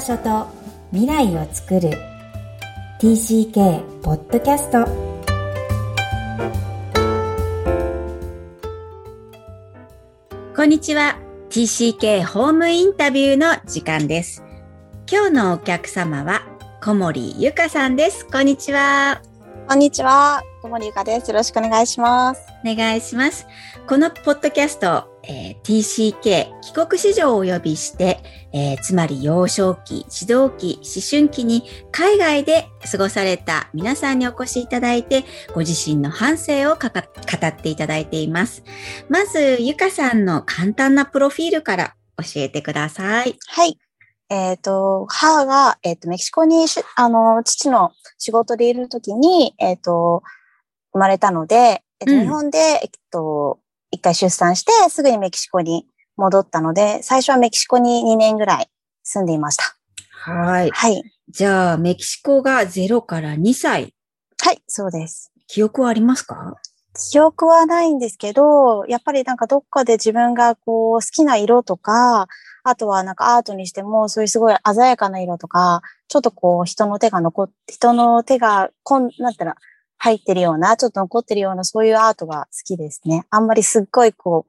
場所と未来を作る。TCK ポッドキャストこんにちは。TCK ホームインタビューの時間です。今日のお客様は小森ゆかさんです。こんにちは。こんにちは。小森ゆかです。よろしくお願いしますお願いしますこのポッドキャストえー、TCK 帰国子女をお呼びして、えー、つまり幼少期、指導期、思春期に海外で過ごされた皆さんにお越しいただいて、ご自身の反省を語っていただいています。まず、ゆかさんの簡単なプロフィールから教えてください。はい。えっ、ー、と、母が、えっ、ー、と、メキシコにあの、父の仕事でいるときに、えっ、ー、と、生まれたので、えっと、日本で、えっと、一回出産して、すぐにメキシコに戻ったので、最初はメキシコに2年ぐらい住んでいました。はい。はい。じゃあ、メキシコが0から2歳。はい、そうです。記憶はありますか？記憶はないんですけど、やっぱりなんかどっかで自分がこう好きな色とか、あとはなんかアートにしてもそういうすごい鮮やかな色とか、ちょっとこう人の手が残って、人の手がこん、なんたら入ってるような、ちょっと残ってるような、そういうアートが好きですね。あんまりすっごいこ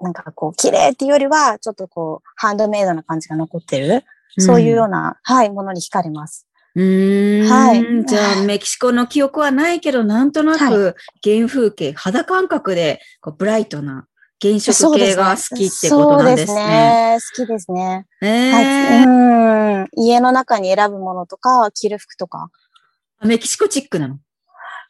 う、なんかこう、綺麗っていうよりは、ちょっとこう、ハンドメイドな感じが残ってる、そういうような、はい、ものに惹かれます。うん。はい。じゃあ、メキシコの記憶はないけど、なんとなく原風景、はい、肌感覚でこうブライトな原色系が好きってことなんですね。そうですね。好きですね。えー、はい、うん。家の中に選ぶものとか、着る服とか。メキシコチックなの？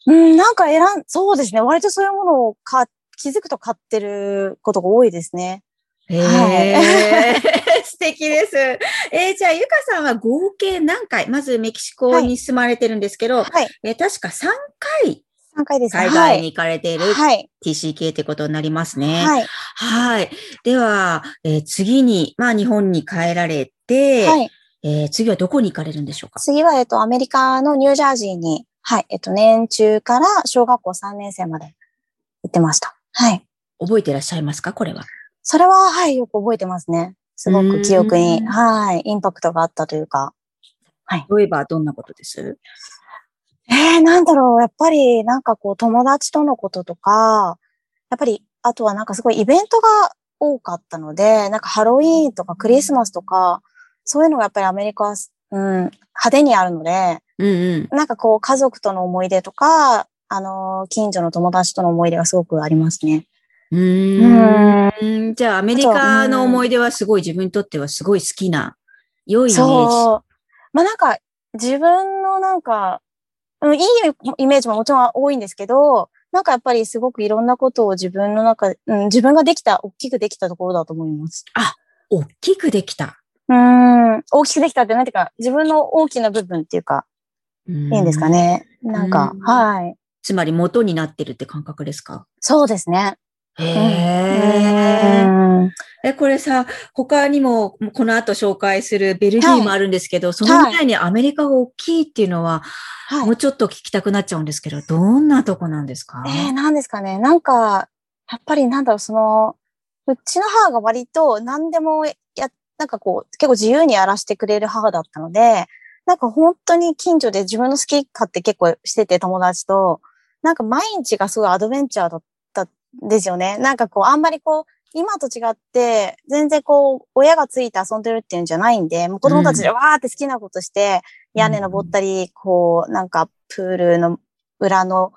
うん、なんか選ん、そうですね。割とそういうものをか気づくと買ってることが多いですね。へえ、素敵です。えー、じゃあ、ゆかさんは合計何回、まずメキシコに住まれてるんですけど、はい、えー、確か3回、3回です海外に行かれている TCK ってことになりますね。はい。はい。では、えー、次に、まあ、日本に帰られて、はい、えー、次はどこに行かれるんでしょうか？次は、えっと、アメリカのニュージャージーにはい。えっと、年中から小学校3年生まで行ってました。はい。覚えてらっしゃいますか？これは。それは、はい、よく覚えてますね。すごく記憶に、はい、インパクトがあったというか。はい。例えば、どんなことです？ええー、なんだろう。やっぱり、なんかこう、友達とのこととか、やっぱり、あとはなんかすごいイベントが多かったので、なんかハロウィーンとかクリスマスとか、そういうのがやっぱりアメリカは、うん、派手にあるので、うんうん、なんかこう家族との思い出とか、あの、近所の友達との思い出がすごくありますね。うん。じゃあ、アメリカの思い出はすごい自分にとってはすごい好きな、良いイメージ。そう。まあなんか、自分のなんか、いいイメージももちろん多いんですけど、なんかやっぱりすごくいろんなことを自分の中、うん、自分ができた、大きくできたところだと思います。あ、大きくできた。うん、大きくできたってなんていうか、自分の大きな部分っていうか、いいんですかね。なんか、はい。つまり元になってるって感覚ですか？そうですね。へえ。え、これさ、他にもこの後紹介するベルギーもあるんですけど、はい、その前にアメリカが大きいっていうのは、はい、もうちょっと聞きたくなっちゃうんですけど、どんなとこなんですか？えー、なんですかね。なんか、やっぱりなんだろう、その、うちの母が割と何でもや、なんかこう、結構自由にやらせてくれる母だったので、なんか本当に近所で自分の好き勝手結構してて友達と、なんか毎日がすごいアドベンチャーだったんですよね。なんかこう、あんまりこう、今と違って、全然こう、親がついて遊んでるっていうんじゃないんで、もう子供たちでわーって好きなことして、屋根登ったり、こう、なんかプールの裏の、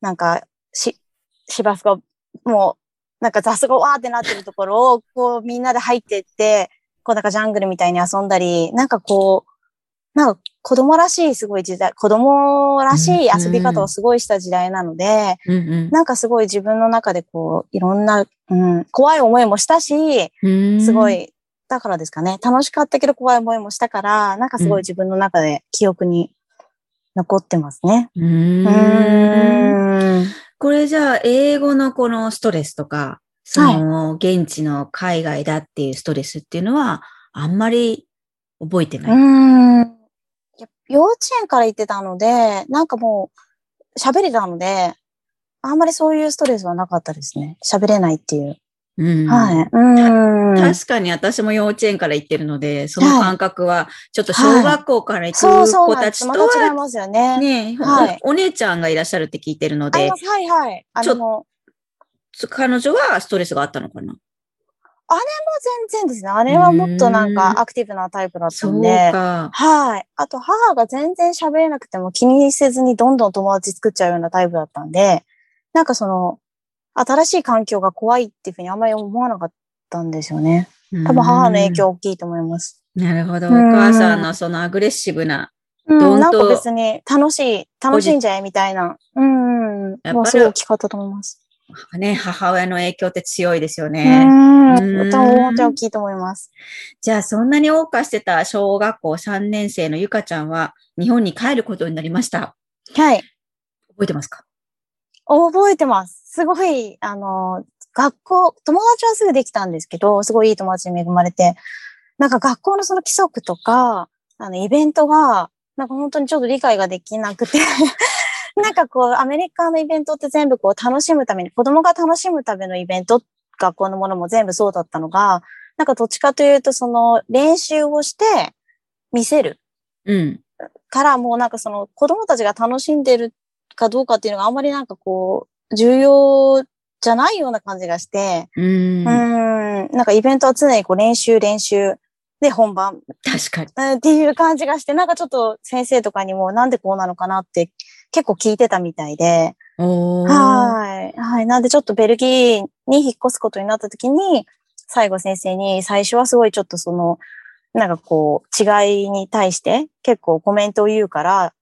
なんか、し、芝生が、もう、なんか雑草がわーってなってるところを、こうみんなで入っていって、こうなんかジャングルみたいに遊んだり、なんかこう、なんか子供らしいすごい時代、子供らしい遊び方をすごいした時代なので、うんうん、なんかすごい自分の中でこう、いろんな、うん、怖い思いもしたし、すごい、だからですかね、楽しかったけど怖い思いもしたから、なんかすごい自分の中で記憶に残ってますね。うん。うんこれじゃあ、英語のこのストレスとか、その、現地の海外だっていうストレスっていうのは、あんまり覚えてない。うん幼稚園から行ってたので、なんかもう喋れたので、あんまりそういうストレスはなかったですね。喋れないっていう。うんはい。うん。確かに私も幼稚園から行ってるので、その感覚は、ちょっと小学校から行そうくそうなんです。子たちとまた違いは、ますよね。ね、はいおお姉ちゃんがいらっしゃるって聞いてるので。はいはい。彼女はストレスがあったのかな？う全然ですね。あれはもっとなんうんかアクティブなタイプだったんで。か。はい。あと、母が全然喋れなくても気にせずにどんどん友達作っちゃうようなタイプだったんで、なんかその、新しい環境が怖いっていうふうにあんまり思わなかったんですよね。多分母の影響大きいと思います。うん。なるほど。おうん母さんのそのアグレッシブな。うん、なんか別に楽しい、楽しんじゃえみたいな。うん、もうすごい大きかったと思います。ね、母親の影響って強いですようね。ん。うん本当に大きいと思います。じゃあ、そんなに謳歌してた小学校3年生のゆかちゃんは、日本に帰ることになりました。はい。覚えてますか？覚えてます。すごい、あの、学校、友達はすぐできたんですけど、すごいいい友達に恵まれて、なんか学校のその規則とか、あの、イベントが、なんか本当にちょっと理解ができなくて、なんかこう、アメリカのイベントって全部こう楽しむために、子供が楽しむためのイベント、学校のものも全部そうだったのが、なんかどっちかというと、その練習をして見せるうん。から、もうなんかその子供たちが楽しんでるかどうかっていうのがあんまりなんかこう、重要じゃないような感じがして、うんう。ん、なんかイベントは常にこう練習練習で本番確かに。うんっていう感じがして、なんかちょっと先生とかにもなんでこうなのかなって結構聞いてたみたいで。はい。はい。なんでちょっとベルギーに引っ越すことになった時に、最後先生に最初はすごいちょっとその、なんかこう、違いに対して結構コメントを言うから、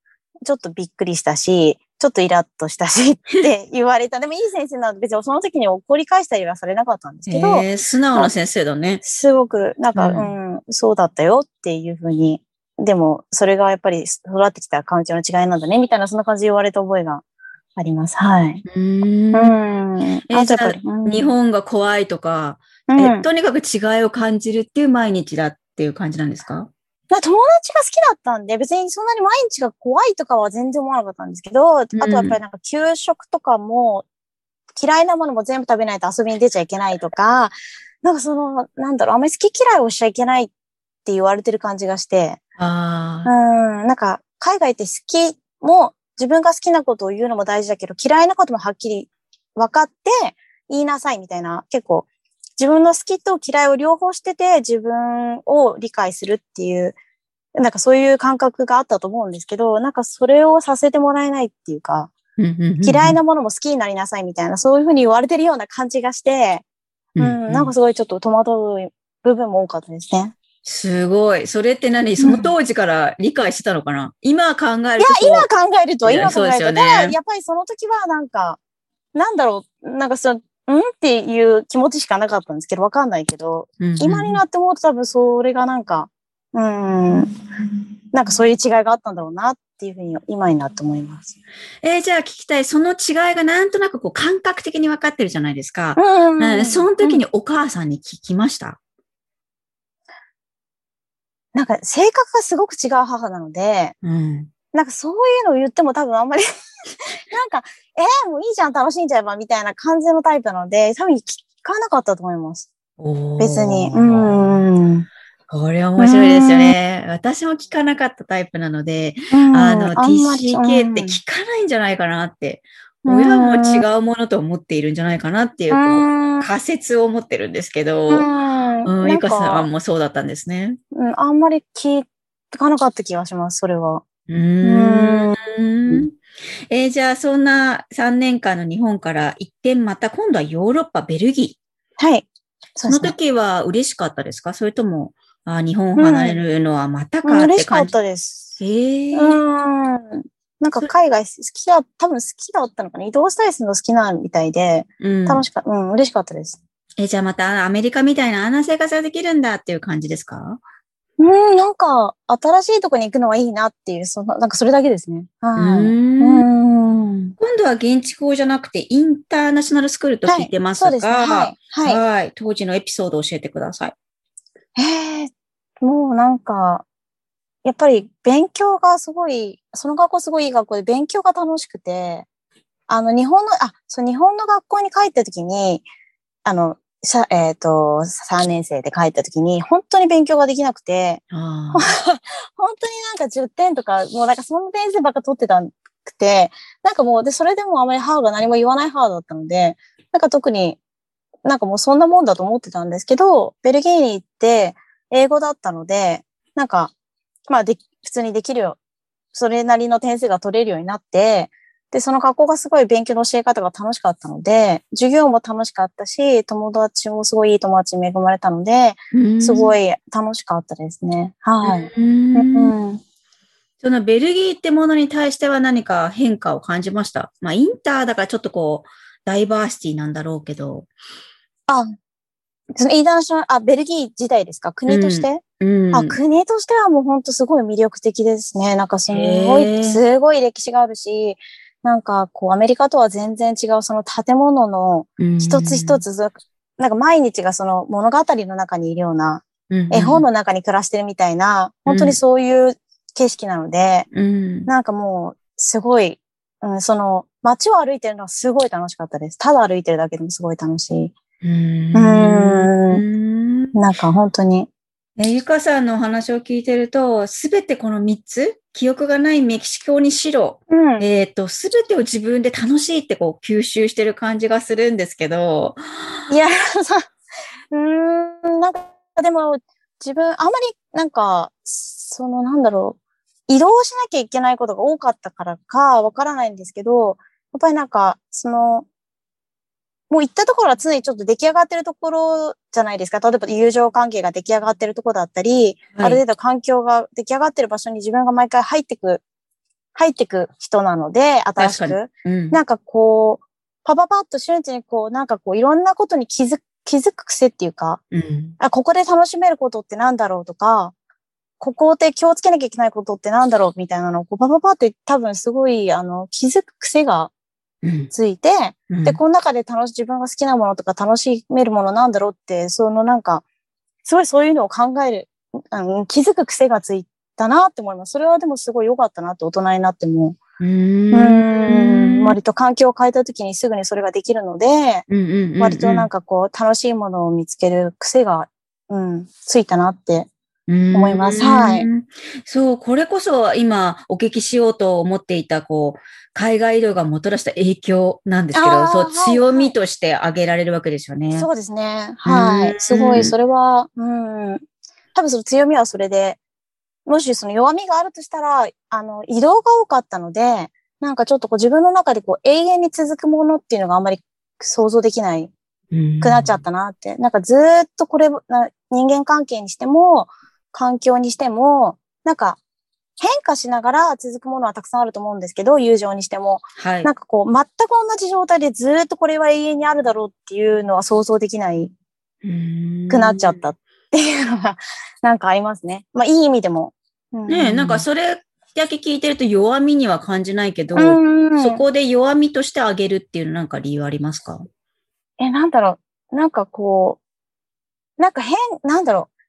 ちょっとびっくりしたし、ちょっとイラッとしたし って言われた。でもいい先生なので別にその時に怒り返したりはされなかったんですけど、えー、素直な先生だね。すごく、なんか、ううん、そうだったよっていうふうに、でも、それがやっぱり育ってきた環境の違いなんだね、みたいな、そんな感じで言われた覚えがあります。はい。うんん。えあとやっぱり、じゃうん日本が怖いとか、うんえとにかく違いを感じるっていう毎日だっていう感じなんですか？な友達が好きだったんで、別にそんなに毎日が怖いとかは全然思わなかったんですけど、あとやっぱりなんか給食とかも、嫌いなものも全部食べないと遊びに出ちゃいけないとか、なんかその、なんだろう、あんまり好き嫌いをしちゃいけないって言われてる感じがして、ああ。うん、なんか、海外って好きも、自分が好きなことを言うのも大事だけど、嫌いなこともはっきり分かって言いなさいみたいな、結構、自分の好きと嫌いを両方してて、自分を理解するっていう、なんかそういう感覚があったと思うんですけど、なんかそれをさせてもらえないっていうか、嫌いなものも好きになりなさいみたいな、そういうふうに言われてるような感じがして、うん、なんかすごいちょっと戸惑う部分も多かったですね。すごい。それって何？その当時から理解してたのかな、今考えるといや、今考えると、今考えると、そうですよねただやっぱりその時はなんか、なんだろう、なんかその、んっていう気持ちしかなかったんですけど、わかんないけど、今になって思うと多分それがなんか、うん、なんかそういう違いがあったんだろうなっていうふうに今になって思います。えーじゃあ聞きたい。その違いがなんとなくこう感覚的に分かってるじゃないですか。うんうんその時うんにお母さんに聞きました？なんか性格がすごく違う母なので、うん。なんかそういうのを言っても多分あんまり なんか、えー、もういいじゃん、楽しんじゃえばみたいな感じのタイプなので、多分聞かなかったと思います。別に。うん。これ面白いですよね。私も聞かなかったタイプなので、あの、TCK って聞かないんじゃないかなって、親も違うものと思っているんじゃないかなっていう、こう仮説を持ってるんですけど、うん、ゆかさんもそうだったんですね。うん、あんまり聞かなかった気がします、それは。うーん。えーじゃあ、そんな3年間の日本から一点また今度はヨーロッパ、ベルギー。はい。その時は嬉しかったですか？それとも、あ日本を離れるのはまたかって感じ、嬉しかったです。えーうん。なんか海外好きだ、多分好きだったのかな？移動したりするの好きなみたいで、うん楽しかった、うん、嬉しかったです。え、じゃあまたアメリカみたいなあんな生活ができるんだっていう感じですか？うん、なんか、新しいとこに行くのはいいなっていう、その、なんかそれだけですね。うはい。今度は現地校じゃなくてインターナショナルスクールと聞いてますが、そうですね。はい。はい。はい当時のエピソードを教えてください。ええもうなんか、やっぱり勉強がすごい、その学校すごいいい学校で勉強が楽しくて、あの日本の、あ、そう日本の学校に帰った時に、あの、さえっ、と、3年生で帰った時に、本当に勉強ができなくて、あ 本当になんか10点とか、もうなんかその点数ばっか取ってたくて、なんかもう、で、それでもあまり母が何も言わない母だったので、なんか特になんかもうそんなもんだと思ってたんですけど、ベルギーに行って英語だったので、なんか、まあで、普通にできるよ。それなりの点数が取れるようになって、で、その学校がすごい勉強の教え方が楽しかったので、授業も楽しかったし、友達もすごいいい友達に恵まれたので、すごい。い楽しかったですね。はい。うんうんそのベルギーってものに対しては何か変化を感じました？まあ、インターだからちょっとこう、ダイバーシティなんだろうけど。あ、そのインターナショナル、あ、ベルギー自体ですか？国として、うん。あ、国としてはもう本当すごい魅力的ですね。なんかすごい、すごい歴史があるし、なんかこうアメリカとは全然違うその建物の一つ一つ、なんか毎日がその物語の中にいるような、うん、絵本の中に暮らしてるみたいな、本当にそういう景色なので、うん。なんかもうすごい、うん、その街を歩いてるのはすごい楽しかったです。ただ歩いてるだけでもすごい楽しい。うん。うんなんか本当に。えゆかさんのお話を聞いてると、すべてこの3つ、記憶がないメキシコにしろ、うん。えっ、と、すべてを自分で楽しいってこう吸収してる感じがするんですけど、いや、そうん、なんか、でも、自分、あまり、なんか、その、なんだろう、移動しなきゃいけないことが多かったからか、わからないんですけど、やっぱりなんか、その、もう行ったところは常にちょっと出来上がってるところじゃないですか。例えば友情関係が出来上がってるところだったり、ある程度環境が出来上がってる場所に自分が毎回入ってく、入ってく人なので、新しく。うん。なんかこう、パパパッと瞬時にこう、なんかこう、いろんなことに気づく、気づく癖っていうか、うん。あ、ここで楽しめることってなんだろうとか、ここで気をつけなきゃいけないことってなんだろうみたいなのを、こうパパパって多分すごい、あの、気づく癖がうん。ついて、うんで、この中で楽し、自分が好きなものとか楽しめるものなんだろうって、そのなんか、すごいそういうのを考える、あの気づく癖がついたなって思います。それはでもすごい良かったなって大人になっても。うん。割と環境を変えた時にすぐにそれができるので、割となんかこう、楽しいものを見つける癖が、うん、ついたなって。思いますはい。そう、これこそ今お聞きしようと思っていた、こう、海外移動がもたらした影響なんですけど、そう、強みとして挙げられるわけですよね。そうですね。はうんい。すごい、それは、うん。多分その強みはそれで、もしその弱みがあるとしたら、あの、移動が多かったので、なんかちょっとこう自分の中でこう永遠に続くものっていうのがあんまり想像できないうんくなっちゃったなって。なんかずーっとこれ、な人間関係にしても、環境にしても、なんか変化しながら続くものはたくさんあると思うんですけど、友情にしても。はい。なんかこう、全く同じ状態でずーっとこれは永遠にあるだろうっていうのは想像できないくなっちゃったっていうのが、なんかありますね。まあいい意味でも。うんねえ、なんかそれだけ聞いてると弱みには感じないけど、うんそこで弱みとしてあげるっていうのなんか理由ありますか？え、なんだろう。なんかこう、なんか変、なんだろう。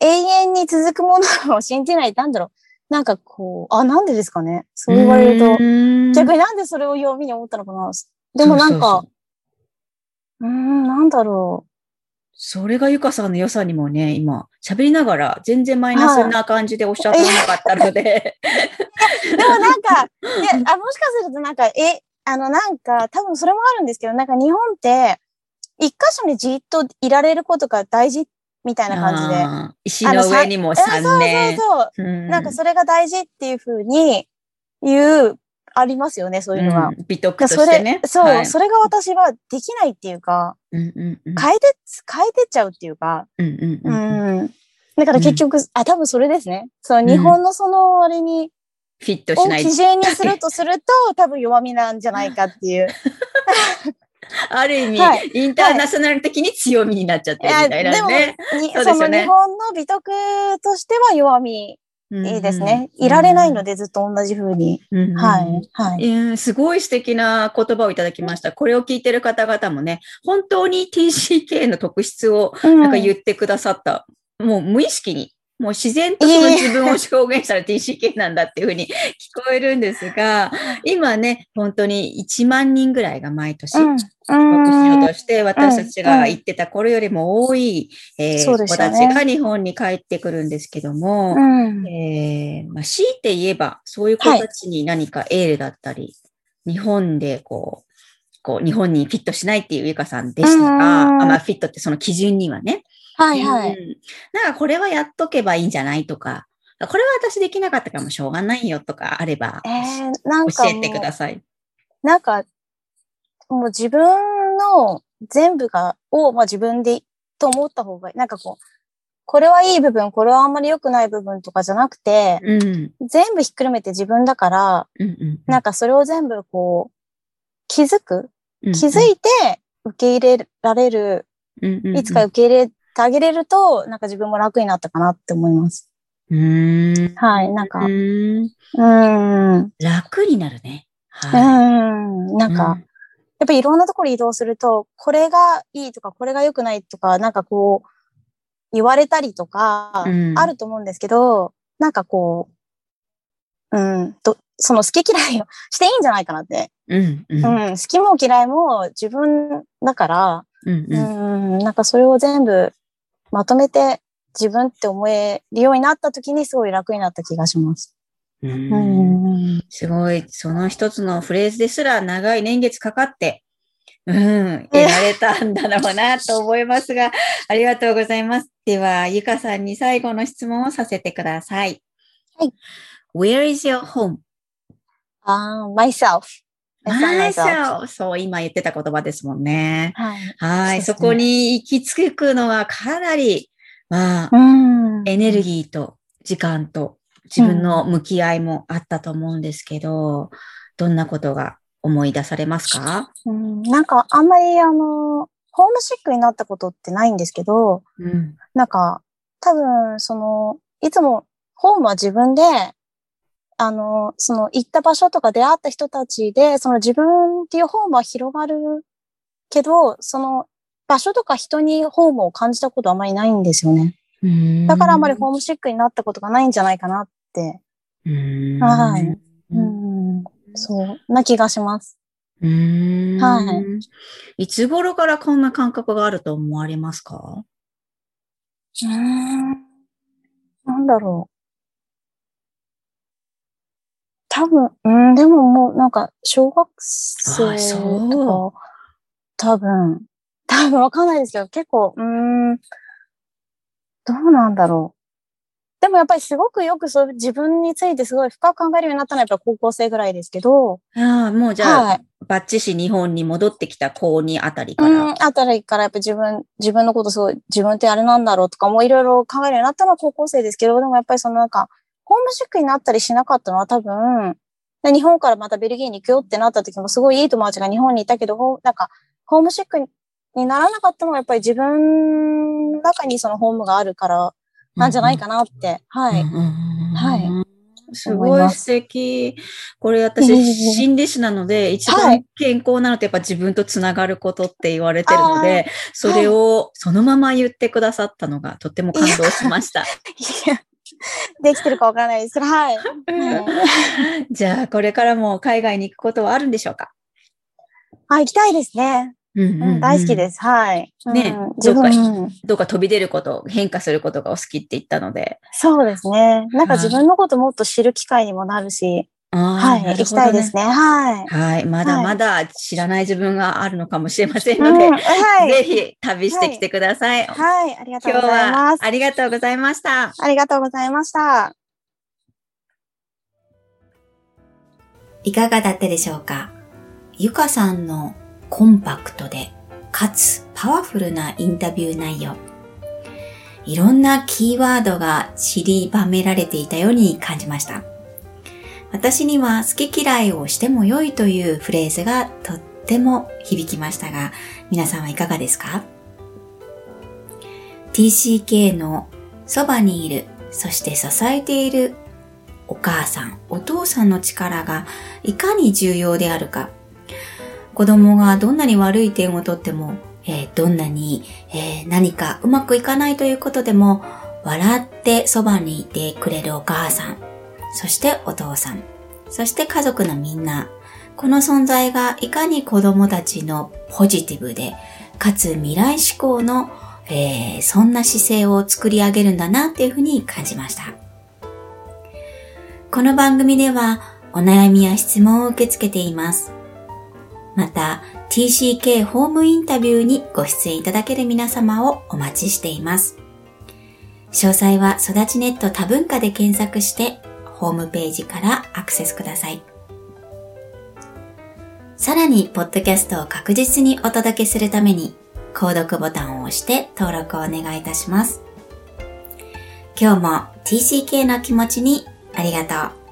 永遠に続くものを信じない、なんだろう。なんかこう、あ、なんでですかね。そう言われると。逆になんでそれを弱みに思ったのかな。でもなんかそう、ん、なんだろそれがゆかさんの良さにもね、今、喋りながら全然マイナスな感じでおっしゃってなかったので。う。でもなんか、ね、あ、もしかするとなんか、え、あのなんか、多分それもあるんですけど、なんか日本って、一箇所にじっといられることが大事みたいな感じで。石の上にもえそう3年。そうそう。うんなんかそれが大事っていうふうに言う、ありますよね、そういうのが。うん美徳とそれしてね。そう、はいそれが私はできないっていうか、うんうんうん変えて、変えてっちゃうっていうか、うんうん。だから結局、あ、多分それですね。その日本のその割に、フィットしないを基。準にするとすると、多分弱みなんじゃないかっていう。ある意味、はいインターナショナル的に強みになっちゃってるみたいなね。にそうですよねその日本の美徳としては弱みいいですね。いられないので。でずっと同じ風に。うんうんはい。はい。うんすごい素敵な言葉をいただきました。これを聞いてる方々もね、本当に TCK の特質をななんか言ってくださった。もう無意識に、もう自然とその自分を表現したら TCK なんだっていうふうに聞こえるんですが、今ね、本当に1万人ぐらいが毎年、うとして、私たちが行ってた頃よりも多い、えー子たちが日本に帰ってくるんですけども、えーまあ、強いて言えば、そういう子たちに何かエールだったり、日本でこう、こう、日本にフィットしないっていうゆかさんでしたが、あまあ、フィットってその基準にはね。はいはい。うん、なんかこれはやっとけばいいんじゃないとか、これは私できなかったからもしょうがないよとかあれば、えー、なんか教えてください。なんか、もう自分の全部が、を、まあ自分でと思った方がいい。なんかこう、これはいい部分、これはあんまり良くない部分とかじゃなくて、うん、全部ひっくるめて自分だから、うんうんうん、なんかそれを全部こう、気づく、気づいて受け入れられる、うんうん、いつか受け入れてあげれると、なんか自分も楽になったかなって思います。うん。はい、なんか、うん。楽になるね。はい、うん。なんか、やっぱりいろんなところ移動すると、これがいいとか、これが良くないとか、なんかこう、言われたりとか、あると思うんですけど、うん、なんかこう、うんと、その好き嫌いを していいんじゃないかなって。うん、うん、うん、好きも嫌いも自分だから、うん、うん、なんかそれを全部まとめて自分って思えるようになった時にすごい楽になった気がします。うん、すごい、その一つのフレーズですら長い年月かかって、うん、得られたんだろうなと思いますが、ありがとうございます。では、ゆかさんに最後の質問をさせてください。はい。Where is your home? あ、uh, myself. Myself. そう、今言ってた言葉ですもんね。はい。はい。そこに行き着くのはかなり、まあ、エネルギーと時間と自分の向き合いもあったと思うんですけど、どんなことが思い出されますか、うん、なんかあんまりあの、ホームシックになったことってないんですけど、うん、なんか多分その、いつもホームは自分であの、その行った場所とか出会った人たちで、その自分っていうホームは広がるけど、その場所とか人にホームを感じたことあまりないんですよね。だからあまりホームシックになったことがないんじゃないかなって。はい。うん。そう。な気がします。はい。いつ頃からこんな感覚があると思われますか？うん。なんだろう。多分、うん、でももうなんか、小学生とか、多分、多分わかんないですけど、結構、うん、どうなんだろう。でもやっぱりすごくよくそう自分についてすごい深く考えるようになったのはやっぱ高校生ぐらいですけど。ああ、もうじゃあ、はい、バッチし日本に戻ってきた高2あたりから。うん、あたりからやっぱ自分、自分のことすごい、自分ってあれなんだろうとかもいろいろ考えるようになったのは高校生ですけど、でもやっぱりそのなんか、ホームシックになったりしなかったのは多分、日本からまたベルギーに行くよってなった時もすごいいい友達が日本にいたけど、なんか、ホームシックにならなかったのはやっぱり自分の中にそのホームがあるからなんじゃないかなって、はい。はい。すごい素敵。これ私、心理師なので、一番健康なのってやっぱ自分とつながることって言われてるので、それをそのまま言ってくださったのがとっても感動しました。できてるかわからないですはい。じゃあ、これからも海外に行くことはあるんでしょうか？あ、行きたいですね。うんうん、大好きです。はい。ね、うん、どうか、どうか飛び出ること、変化することがお好きって言ったので。そうですね。なんか自分のこともっと知る機会にもなるし、はい、ね、行きたいですね。はい。はい。まだまだ知らない自分があるのかもしれませんので、うんはい、ぜひ旅してきてください。はい、はい、ありがとうございます。ありがとうございました。ありがとうございました。いかがだったでしょうか？ゆかさんのコンパクトで、かつパワフルなインタビュー内容。いろんなキーワードが散りばめられていたように感じました。私には好き嫌いをしても良いというフレーズがとっても響きましたが、皆さんはいかがですか ?TCK のそばにいる、そして支えているお母さん、お父さんの力がいかに重要であるか。子供がどんなに悪い点をとっても、えー、どんなに、えー、何かうまくいかないということでも、笑ってそばにいてくれるお母さん、そしてお父さん、そして家族のみんな、この存在がいかに子供たちのポジティブで、かつ未来志向の、えー、そんな姿勢を作り上げるんだなっていうふうに感じました。この番組ではお悩みや質問を受け付けています。また、TCK ホームインタビューにご出演いただける皆様をお待ちしています。詳細は育ちネット多文化で検索して、ホームページからアクセスください。さらに、ポッドキャストを確実にお届けするために、購読ボタンを押して登録をお願いいたします。今日も TCK の気持ちにありがとう。